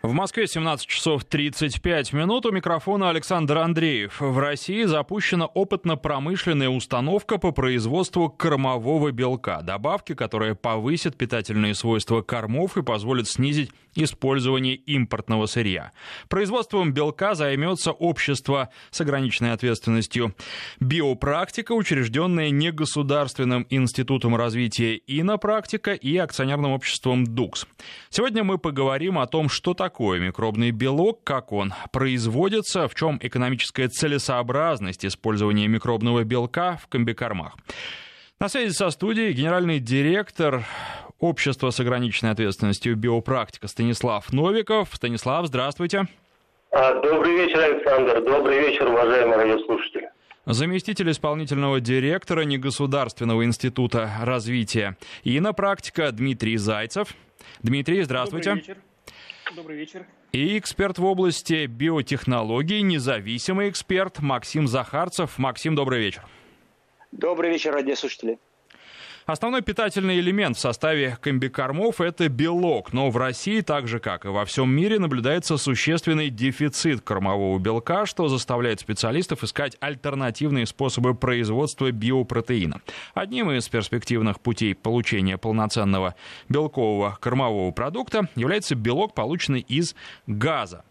В Москве 17 часов 35 минут. У микрофона Александр Андреев. В России запущена опытно-промышленная установка по производству кормового белка. Добавки, которая повысит питательные свойства кормов и позволит снизить использование импортного сырья. Производством белка займется общество с ограниченной ответственностью «Биопрактика», учрежденное негосударственным институтом развития «Инопрактика» и акционерным обществом «Дукс». Сегодня мы поговорим о том, что такое такое микробный белок, как он производится, в чем экономическая целесообразность использования микробного белка в комбикормах. На связи со студией генеральный директор общества с ограниченной ответственностью биопрактика Станислав Новиков. Станислав, здравствуйте. А, добрый вечер, Александр. Добрый вечер, уважаемые радиослушатели. Заместитель исполнительного директора Негосударственного института развития и на практика Дмитрий Зайцев. Дмитрий, здравствуйте. Добрый вечер. Добрый вечер. И эксперт в области биотехнологий, независимый эксперт Максим Захарцев. Максим, добрый вечер. Добрый вечер, радиослушатели. Основной питательный элемент в составе комбикормов – это белок, но в России, так же как и во всем мире, наблюдается существенный дефицит кормового белка, что заставляет специалистов искать альтернативные способы производства биопротеина. Одним из перспективных путей получения полноценного белкового кормового продукта является белок, полученный из газа.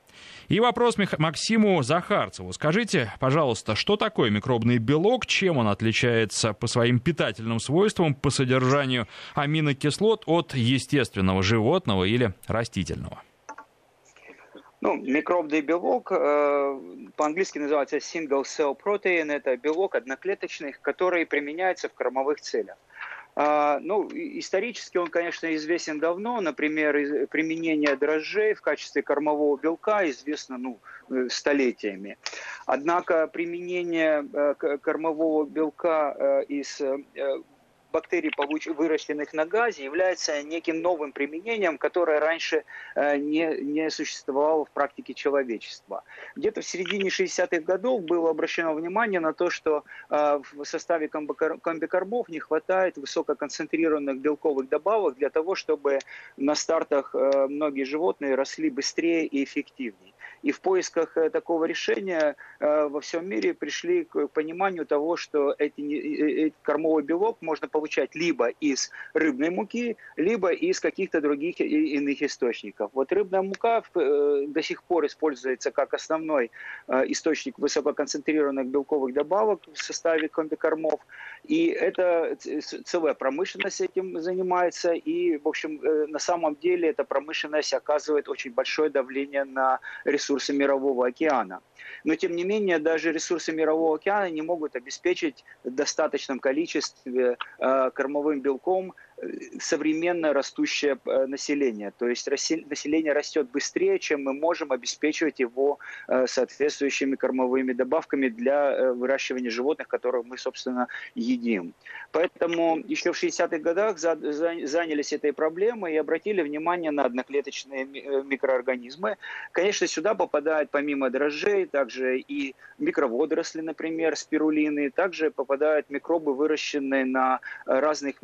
И вопрос Максиму Захарцеву. Скажите, пожалуйста, что такое микробный белок, чем он отличается по своим питательным свойствам, по содержанию аминокислот от естественного животного или растительного? Ну, микробный белок э, по-английски называется single cell protein. Это белок одноклеточный, который применяется в кормовых целях. А, ну, исторически он, конечно, известен давно. Например, применение дрожжей в качестве кормового белка известно ну, э, столетиями. Однако применение э, кормового белка э, из бактерий, выращенных на газе, является неким новым применением, которое раньше э, не, не существовало в практике человечества. Где-то в середине 60-х годов было обращено внимание на то, что э, в составе комбикарбов не хватает высококонцентрированных белковых добавок для того, чтобы на стартах э, многие животные росли быстрее и эффективнее. И в поисках э, такого решения э, во всем мире пришли к пониманию того, что эти, э, кормовой белок можно получать либо из рыбной муки, либо из каких-то других иных источников. Вот рыбная мука до сих пор используется как основной источник высококонцентрированных белковых добавок в составе комбикормов. И это целая промышленность этим занимается. И, в общем, на самом деле эта промышленность оказывает очень большое давление на ресурсы ресурсы Мирового океана. Но, тем не менее, даже ресурсы Мирового океана не могут обеспечить в достаточном количестве э, кормовым белком современно растущее э, население. То есть население растет быстрее, чем мы можем обеспечивать его э, соответствующими кормовыми добавками для э, выращивания животных, которых мы, собственно, едим. Поэтому еще в 60-х годах занялись этой проблемой и обратили внимание на одноклеточные микроорганизмы. Конечно, сюда попадают помимо дрожжей также и микроводоросли, например, спирулины, также попадают микробы, выращенные на разных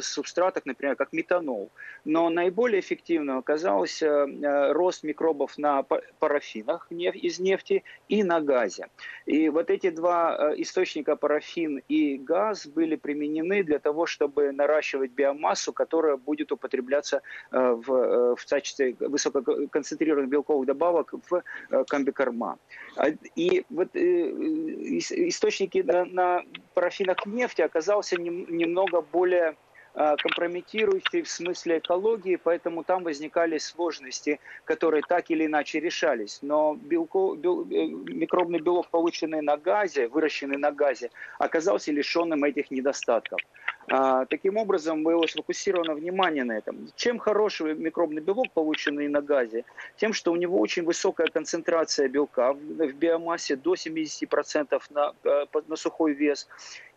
субстратах субстратах, например, как метанол. Но наиболее эффективным оказался э, рост микробов на парафинах из нефти и на газе. И вот эти два э, источника, парафин и газ, были применены для того, чтобы наращивать биомассу, которая будет употребляться э, в, в качестве высококонцентрированных белковых добавок в комбикорма. А, и вот источники на, на парафинах нефти оказался немного более компрометирующий в смысле экологии, поэтому там возникали сложности, которые так или иначе решались. Но белко, бел, э, микробный белок, полученный на газе, выращенный на газе, оказался лишенным этих недостатков. А, таким образом, было сфокусировано внимание на этом. Чем хороший микробный белок, полученный на газе? Тем, что у него очень высокая концентрация белка в, в биомассе до 70% на, э, на сухой вес.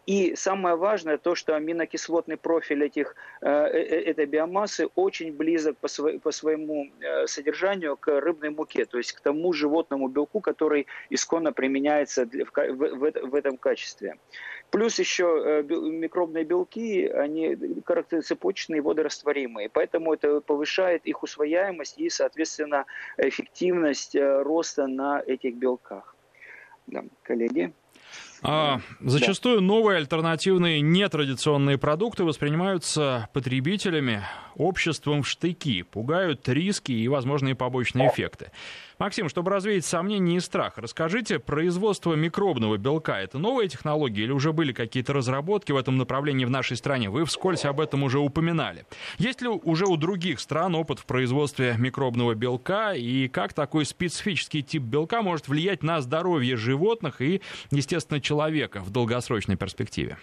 И самое важное то, что аминокислотный профиль этих, э, э, этой биомассы очень близок по, сво, по своему э, содержанию к рыбной муке, то есть к тому животному белку, который исконно применяется в, в, в этом качестве. Плюс еще микробные белки, они цепочные, водорастворимые, поэтому это повышает их усвояемость и, соответственно, эффективность роста на этих белках. Да, коллеги. А, зачастую да. новые альтернативные нетрадиционные продукты воспринимаются потребителями, обществом в штыки, пугают риски и возможные побочные эффекты. Максим, чтобы развеять сомнения и страх, расскажите, производство микробного белка – это новая технология или уже были какие-то разработки в этом направлении в нашей стране? Вы вскользь об этом уже упоминали. Есть ли уже у других стран опыт в производстве микробного белка и как такой специфический тип белка может влиять на здоровье животных и, естественно, человека в долгосрочной перспективе?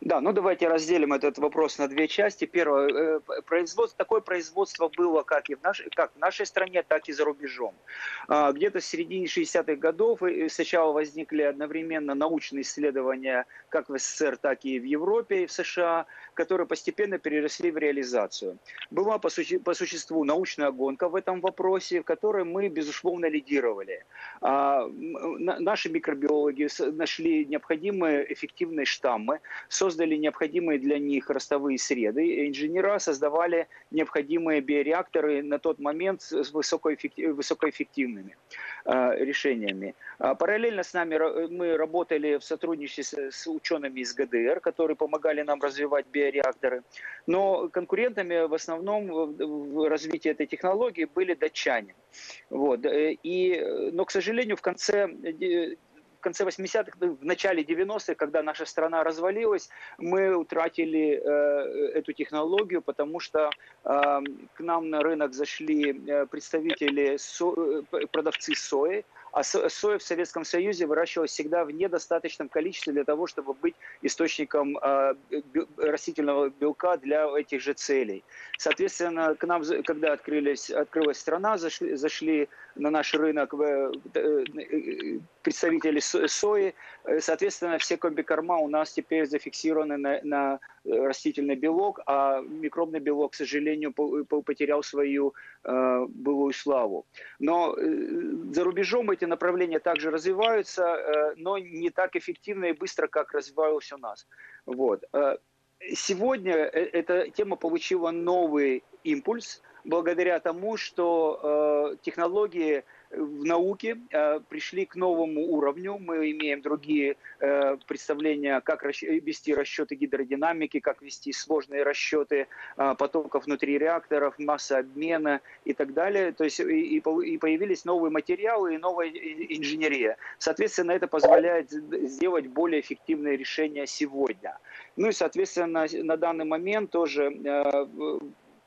Да, ну давайте разделим этот вопрос на две части. Первое, э, производство, такое производство было как и в нашей, как в нашей стране, так и за рубежом. А, где-то в середине 60-х годов сначала возникли одновременно научные исследования как в СССР, так и в Европе и в США, которые постепенно переросли в реализацию. Была по, суще, по существу научная гонка в этом вопросе, в которой мы, безусловно, лидировали. А, наши микробиологи нашли необходимые эффективные штаммы, создали необходимые для них ростовые среды. Инженера создавали необходимые биореакторы на тот момент с высокоэффективными э, решениями. А параллельно с нами мы работали в сотрудничестве с учеными из ГДР, которые помогали нам развивать биореакторы. Но конкурентами в основном в развитии этой технологии были датчане. Вот. Э, и, но, к сожалению, в конце э, в конце 80-х, ну, в начале 90-х, когда наша страна развалилась, мы утратили э, эту технологию, потому что э, к нам на рынок зашли э, представители, со, э, продавцы сои, а соя в Советском Союзе выращивалась всегда в недостаточном количестве для того, чтобы быть источником э, растительного белка для этих же целей. Соответственно, к нам, когда открылись, открылась страна, зашли, зашли на наш рынок э, э, представители сои. Соответственно, все комбикорма у нас теперь зафиксированы на, на растительный белок, а микробный белок, к сожалению, потерял свою э, былую славу. Но э, за рубежом эти направления также развиваются, э, но не так эффективно и быстро, как развивалось у нас. Вот. Э, сегодня э, эта тема получила новый импульс благодаря тому, что э, технологии в науке э, пришли к новому уровню. Мы имеем другие э, представления, как вести расчеты гидродинамики, как вести сложные расчеты э, потоков внутри реакторов, масса обмена и так далее. То есть и, и появились новые материалы и новая инженерия. Соответственно, это позволяет сделать более эффективные решения сегодня. Ну и, соответственно, на данный момент тоже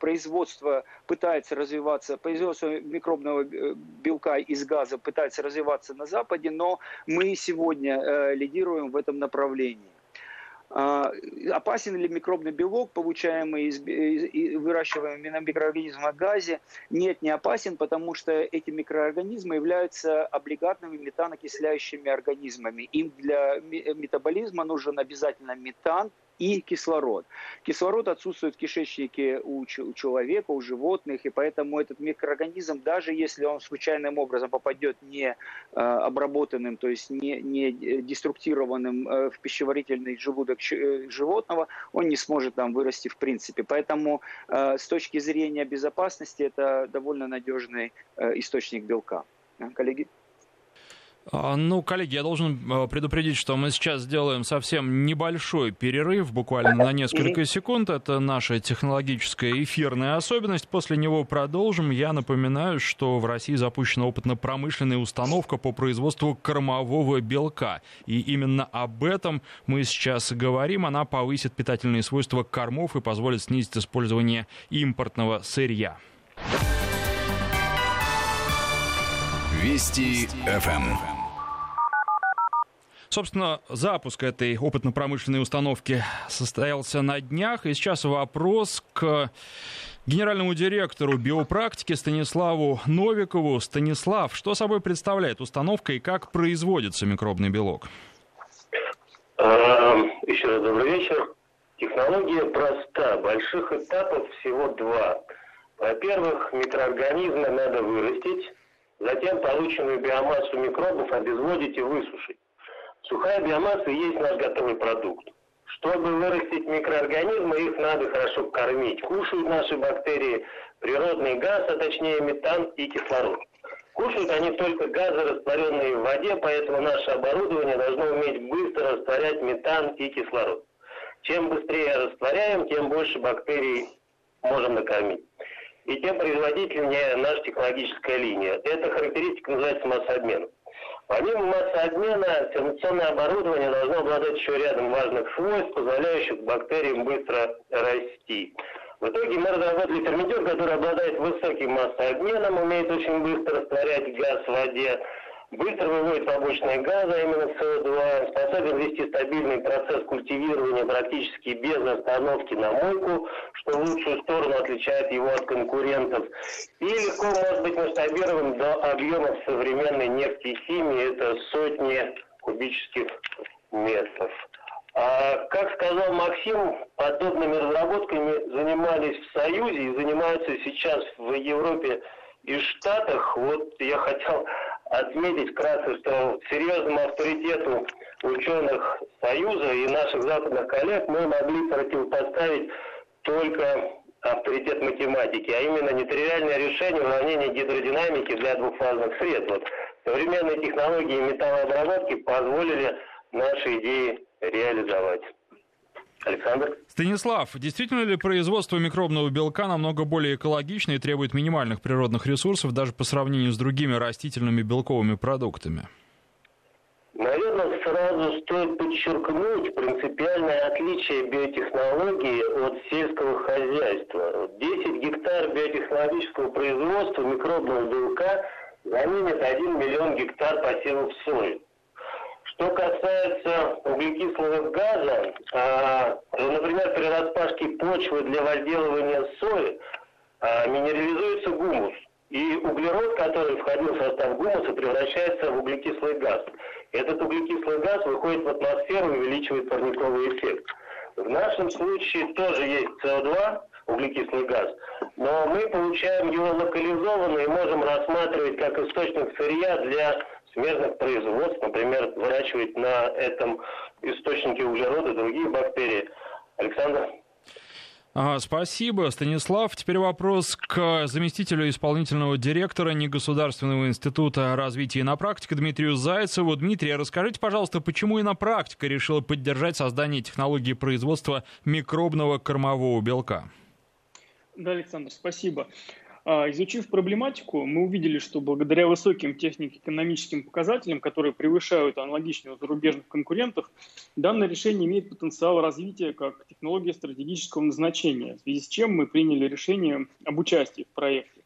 производство пытается развиваться, производство микробного э, белка из газа пытается развиваться на Западе, но мы сегодня э, лидируем в этом направлении. А, опасен ли микробный белок, получаемый из, из выращиваемый на микроорганизмах газе? Нет, не опасен, потому что эти микроорганизмы являются облигатными метанокисляющими организмами. Им для метаболизма нужен обязательно метан, и кислород. Кислород отсутствует в кишечнике у, человека, у животных, и поэтому этот микроорганизм, даже если он случайным образом попадет не э, обработанным, то есть не, не деструктированным э, в пищеварительный желудок э, животного, он не сможет там вырасти в принципе. Поэтому э, с точки зрения безопасности это довольно надежный э, источник белка. Коллеги? А, ну, коллеги, я должен а, предупредить, что мы сейчас сделаем совсем небольшой перерыв, буквально на несколько секунд. Это наша технологическая эфирная особенность. После него продолжим. Я напоминаю, что в России запущена опытно-промышленная установка по производству кормового белка. И именно об этом мы сейчас говорим. Она повысит питательные свойства кормов и позволит снизить использование импортного сырья. Вести ФМ. Собственно, запуск этой опытно-промышленной установки состоялся на днях. И сейчас вопрос к генеральному директору биопрактики Станиславу Новикову. Станислав, что собой представляет установка и как производится микробный белок? Эм, еще раз добрый вечер. Технология проста. Больших этапов всего два. Во-первых, микроорганизмы надо вырастить, затем полученную биомассу микробов обезводить и высушить. Сухая биомасса и есть наш готовый продукт. Чтобы вырастить микроорганизмы, их надо хорошо кормить. Кушают наши бактерии природный газ, а точнее метан и кислород. Кушают они только газы, растворенные в воде, поэтому наше оборудование должно уметь быстро растворять метан и кислород. Чем быстрее растворяем, тем больше бактерий можем накормить. И тем производительнее наша технологическая линия. Эта характеристика называется массообмен. Помимо массообмена, ферментационное оборудование должно обладать еще рядом важных свойств, позволяющих бактериям быстро расти. В итоге мы разработали ферментер, который обладает высоким массообменом, умеет очень быстро растворять газ в воде, быстро выводит побочные газы, а именно СО2, способен вести стабильный процесс культивирования практически без остановки на мойку, что в лучшую сторону отличает его от конкурентов, и легко может быть масштабирован до объемов современной нефти и химии, это сотни кубических метров. А, как сказал Максим, подобными разработками занимались в Союзе и занимаются сейчас в Европе и Штатах. Вот я хотел отметить вкратце, что серьезному авторитету ученых Союза и наших западных коллег мы могли противопоставить только авторитет математики, а именно нетривиальное решение уравнения гидродинамики для двухфазных сред. Вот современные технологии металлообработки позволили наши идеи реализовать. Александр? Станислав, действительно ли производство микробного белка намного более экологично и требует минимальных природных ресурсов даже по сравнению с другими растительными белковыми продуктами? Наверное, сразу стоит подчеркнуть принципиальное отличие биотехнологии от сельского хозяйства. 10 гектар биотехнологического производства микробного белка заменит 1 миллион гектар посевов сои. Что касается углекислого газа, а, например, при распашке почвы для возделывания сои а, минерализуется гумус. И углерод, который входил в состав гумуса, превращается в углекислый газ. Этот углекислый газ выходит в атмосферу и увеличивает парниковый эффект. В нашем случае тоже есть СО2, углекислый газ, но мы получаем его локализованно и можем рассматривать как источник сырья для смежных производств, например, выращивать на этом источнике углерода другие бактерии. Александр? Ага, спасибо, Станислав. Теперь вопрос к заместителю исполнительного директора Негосударственного института развития и на практике Дмитрию Зайцеву. Дмитрий, расскажите, пожалуйста, почему и на практика решила поддержать создание технологии производства микробного кормового белка? Да, Александр, спасибо. А, изучив проблематику, мы увидели, что благодаря высоким технико-экономическим показателям, которые превышают аналогичные у зарубежных конкурентов, данное решение имеет потенциал развития как технология стратегического назначения, в связи с чем мы приняли решение об участии в проекте.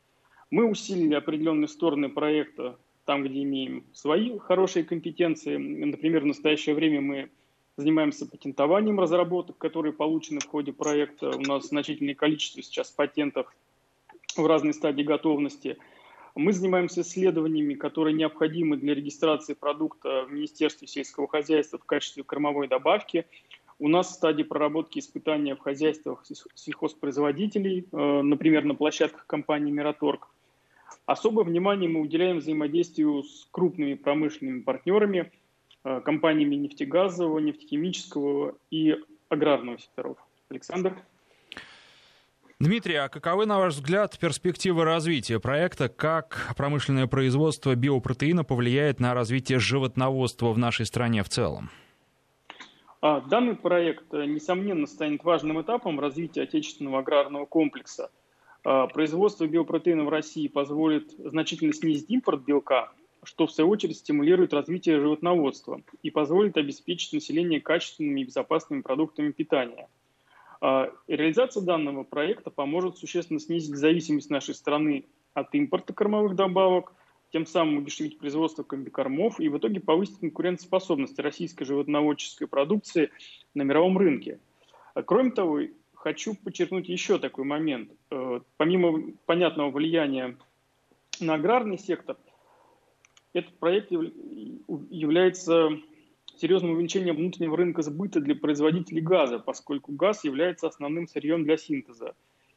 Мы усилили определенные стороны проекта там, где имеем свои хорошие компетенции. Например, в настоящее время мы занимаемся патентованием разработок, которые получены в ходе проекта. У нас значительное количество сейчас патентов – в разной стадии готовности. Мы занимаемся исследованиями, которые необходимы для регистрации продукта в Министерстве сельского хозяйства в качестве кормовой добавки. У нас в стадии проработки испытания в хозяйствах сельхозпроизводителей, э, например, на площадках компании «Мираторг». Особое внимание мы уделяем взаимодействию с крупными промышленными партнерами, э, компаниями нефтегазового, нефтехимического и аграрного секторов. Александр? Дмитрий, а каковы, на ваш взгляд, перспективы развития проекта? Как промышленное производство биопротеина повлияет на развитие животноводства в нашей стране в целом? А, данный проект, э, несомненно, станет важным этапом развития отечественного аграрного комплекса. А, производство биопротеина в России позволит значительно снизить импорт белка, что в свою очередь стимулирует развитие животноводства и позволит обеспечить население качественными и безопасными продуктами питания – реализация данного проекта поможет существенно снизить зависимость нашей страны от импорта кормовых добавок, тем самым удешевить производство комбикормов и в итоге повысить конкурентоспособность российской животноводческой продукции на мировом рынке. А кроме того, хочу подчеркнуть еще такой момент. Э, помимо понятного влияния на аграрный сектор, этот проект является серьезным увеличением внутреннего рынка сбыта для производителей газа, поскольку газ является основным сырьем для синтеза.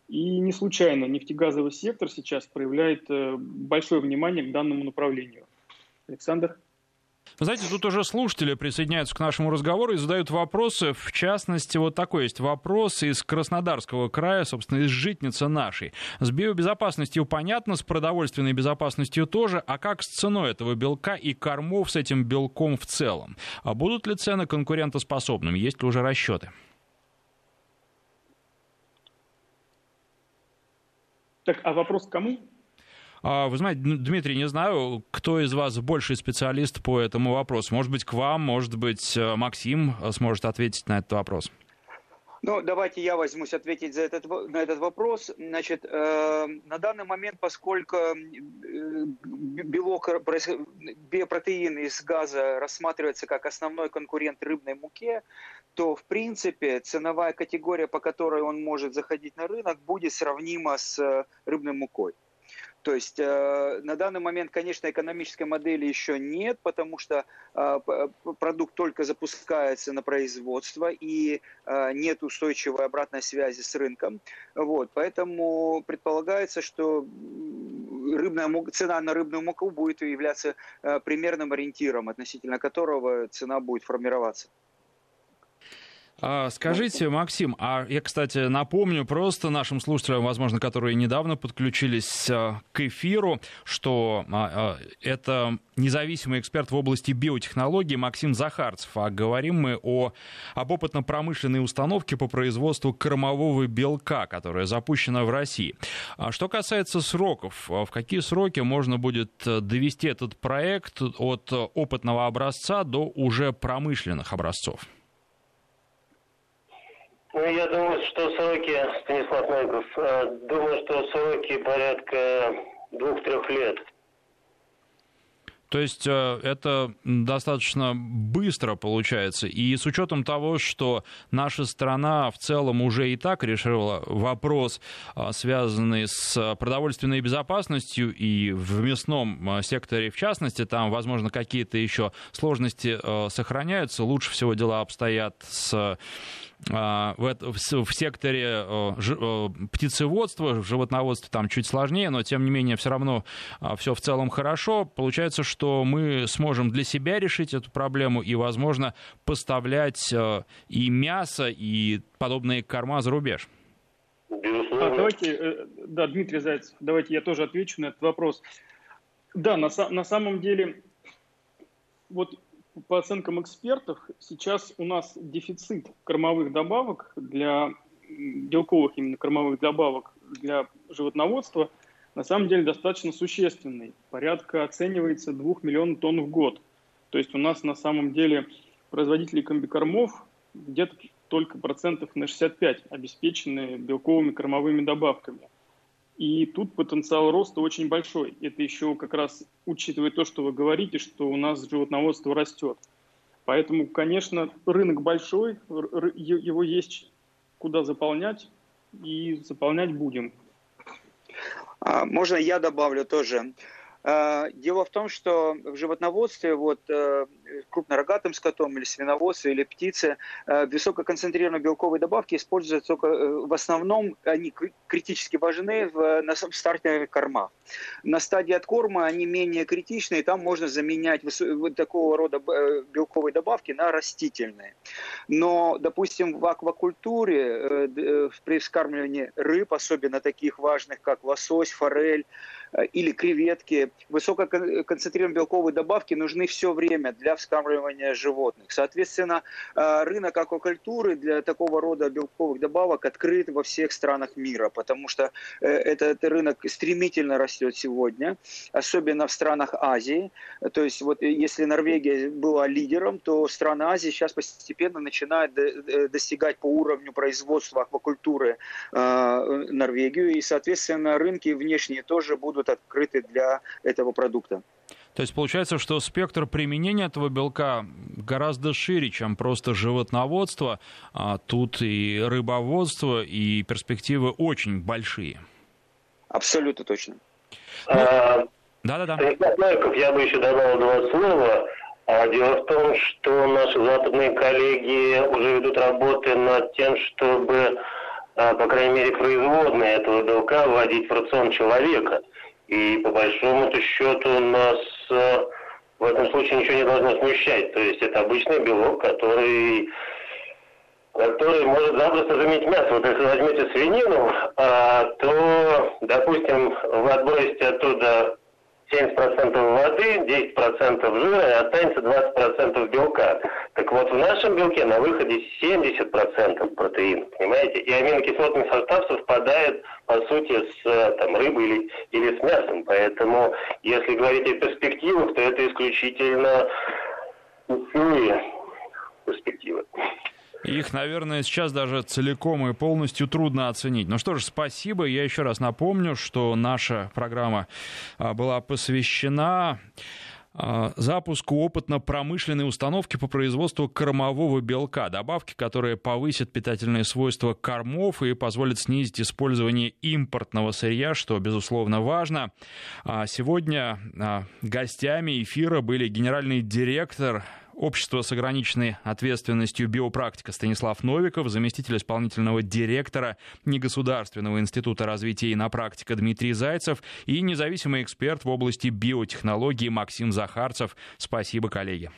И не случайно нефтегазовый сектор сейчас проявляет э, большое внимание к данному направлению. Александр? Знаете, тут уже слушатели присоединяются к нашему разговору и задают вопросы. В частности, вот такой есть вопрос из Краснодарского края, собственно, из житницы нашей. С биобезопасностью понятно, с продовольственной безопасностью тоже. А как с ценой этого белка и кормов с этим белком в целом? А будут ли цены конкурентоспособными? Есть ли уже расчеты? Так, а вопрос кому? А, вы знаете, Дмитрий, не знаю, кто из вас больший специалист по этому вопросу. Может быть, к вам, может быть, э, Максим сможет ответить на этот вопрос. Ну, давайте я возьмусь ответить за этот, на этот вопрос. Значит, э, на данный момент, поскольку э, белок, биопротеин из газа рассматривается как основной конкурент рыбной муке, то, в принципе, ценовая категория, по которой он может заходить на рынок, будет сравнима с э, рыбной мукой. То есть э, на данный момент, конечно, экономической модели еще нет, потому что э, продукт только запускается на производство и э, нет устойчивой обратной связи с рынком. Вот, поэтому предполагается, что рыбная, цена на рыбную муку будет являться э, примерным ориентиром, относительно которого цена будет формироваться. А, скажите, Максим, а я, кстати, напомню просто нашим слушателям, возможно, которые недавно подключились а, к эфиру, что а, это независимый эксперт в области биотехнологии Максим Захарцев. А говорим мы о, об опытно-промышленной установке по производству кормового белка, которая запущена в России. Что касается сроков, в какие сроки можно будет э, довести этот проект от опытного образца до уже промышленных образцов? Ну, я думаю, что сроки, Станислав Найков, э, думаю, что сроки порядка двух-трех лет. То есть э, это достаточно быстро получается. И с учетом того, что наша страна в целом уже и так решила вопрос, э, связанный с продовольственной безопасностью, и в мясном секторе в частности, там, возможно, какие-то еще сложности сохраняются. Лучше всего дела обстоят с в, в, в секторе э, э, птицеводства, животноводства там чуть сложнее, но тем не менее все равно а, все в целом хорошо. Получается, что мы сможем для себя решить эту проблему и, возможно, поставлять э, и мясо, и подобные корма за рубеж. А, давайте, да, Дмитрий Зайцев, давайте я тоже отвечу на этот вопрос. Да, на, на самом деле, вот по оценкам экспертов, сейчас у нас дефицит кормовых добавок для белковых именно кормовых добавок для животноводства на самом деле достаточно существенный. Порядка оценивается 2 миллионов тонн в год. То есть у нас на самом деле производители комбикормов где-то только процентов на 65 обеспечены белковыми кормовыми добавками. И тут потенциал роста очень большой. Это еще как раз учитывая то, что вы говорите, что у нас животноводство растет. Поэтому, конечно, рынок большой, его есть куда заполнять, и заполнять будем. А, можно я добавлю тоже? А, дело в том, что в животноводстве, вот э, крупнорогатым скотом или свиноводстве или птице, э, высококонцентрированные белковые добавки используются только э, в основном, они критически важны в, на старте корма. На стадии откорма они менее критичны, и там можно заменять вот такого рода белковые добавки на растительные. Но, допустим, в аквакультуре при вскармливании рыб, особенно таких важных, как лосось, форель, или креветки. Высококонцентрированные белковые добавки нужны все время для вскармливания животных. Соответственно, э, рынок аквакультуры для такого рода белковых добавок открыт во всех странах мира, потому что э, этот рынок стремительно растет сегодня, особенно в странах Азии. То есть вот если Норвегия была лидером, то страны Азии сейчас постепенно начинают достигать по уровню производства аквакультуры Норвегию, и, соответственно, рынки внешние тоже будут будут открыты для этого продукта. То есть получается, что спектр применения этого белка гораздо шире, чем просто животноводство. А тут и рыбоводство, и перспективы очень большие. Абсолютно точно. А, Да-да-да. Ну, я бы еще добавил два слова. А, дело в том, что наши западные коллеги уже ведут работы над тем, чтобы, а, по крайней мере, производные этого белка вводить в рацион человека. И по большому счету нас э, в этом случае ничего не должно смущать. То есть это обычный белок, который который может запросто заменить мясо. Вот если возьмете свинину, а, то, допустим, вы отбросите оттуда 70% воды, 10% жира и останется 20% белка. Так вот, в нашем белке на выходе 70% протеина, понимаете? И аминокислотный состав совпадает, по сути, с там, рыбой или, или с мясом. Поэтому, если говорить о перспективах, то это исключительно путевые перспективы. Их, наверное, сейчас даже целиком и полностью трудно оценить. Ну что ж, спасибо. Я еще раз напомню, что наша программа а, была посвящена а, запуску опытно-промышленной установки по производству кормового белка, добавки, которые повысят питательные свойства кормов и позволят снизить использование импортного сырья, что, безусловно, важно. А, сегодня гостями эфира были генеральный директор Общество с ограниченной ответственностью биопрактика Станислав Новиков, заместитель исполнительного директора Негосударственного института развития и на практика Дмитрий Зайцев и независимый эксперт в области биотехнологии Максим Захарцев. Спасибо, коллеги.